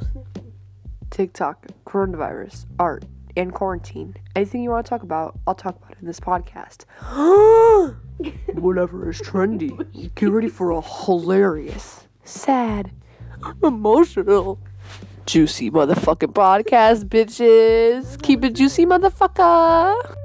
TikTok, coronavirus, art, and quarantine. Anything you want to talk about, I'll talk about it in this podcast. Whatever is trendy. Get ready for a hilarious, sad, emotional, juicy motherfucking podcast, bitches. Keep it juicy, motherfucker.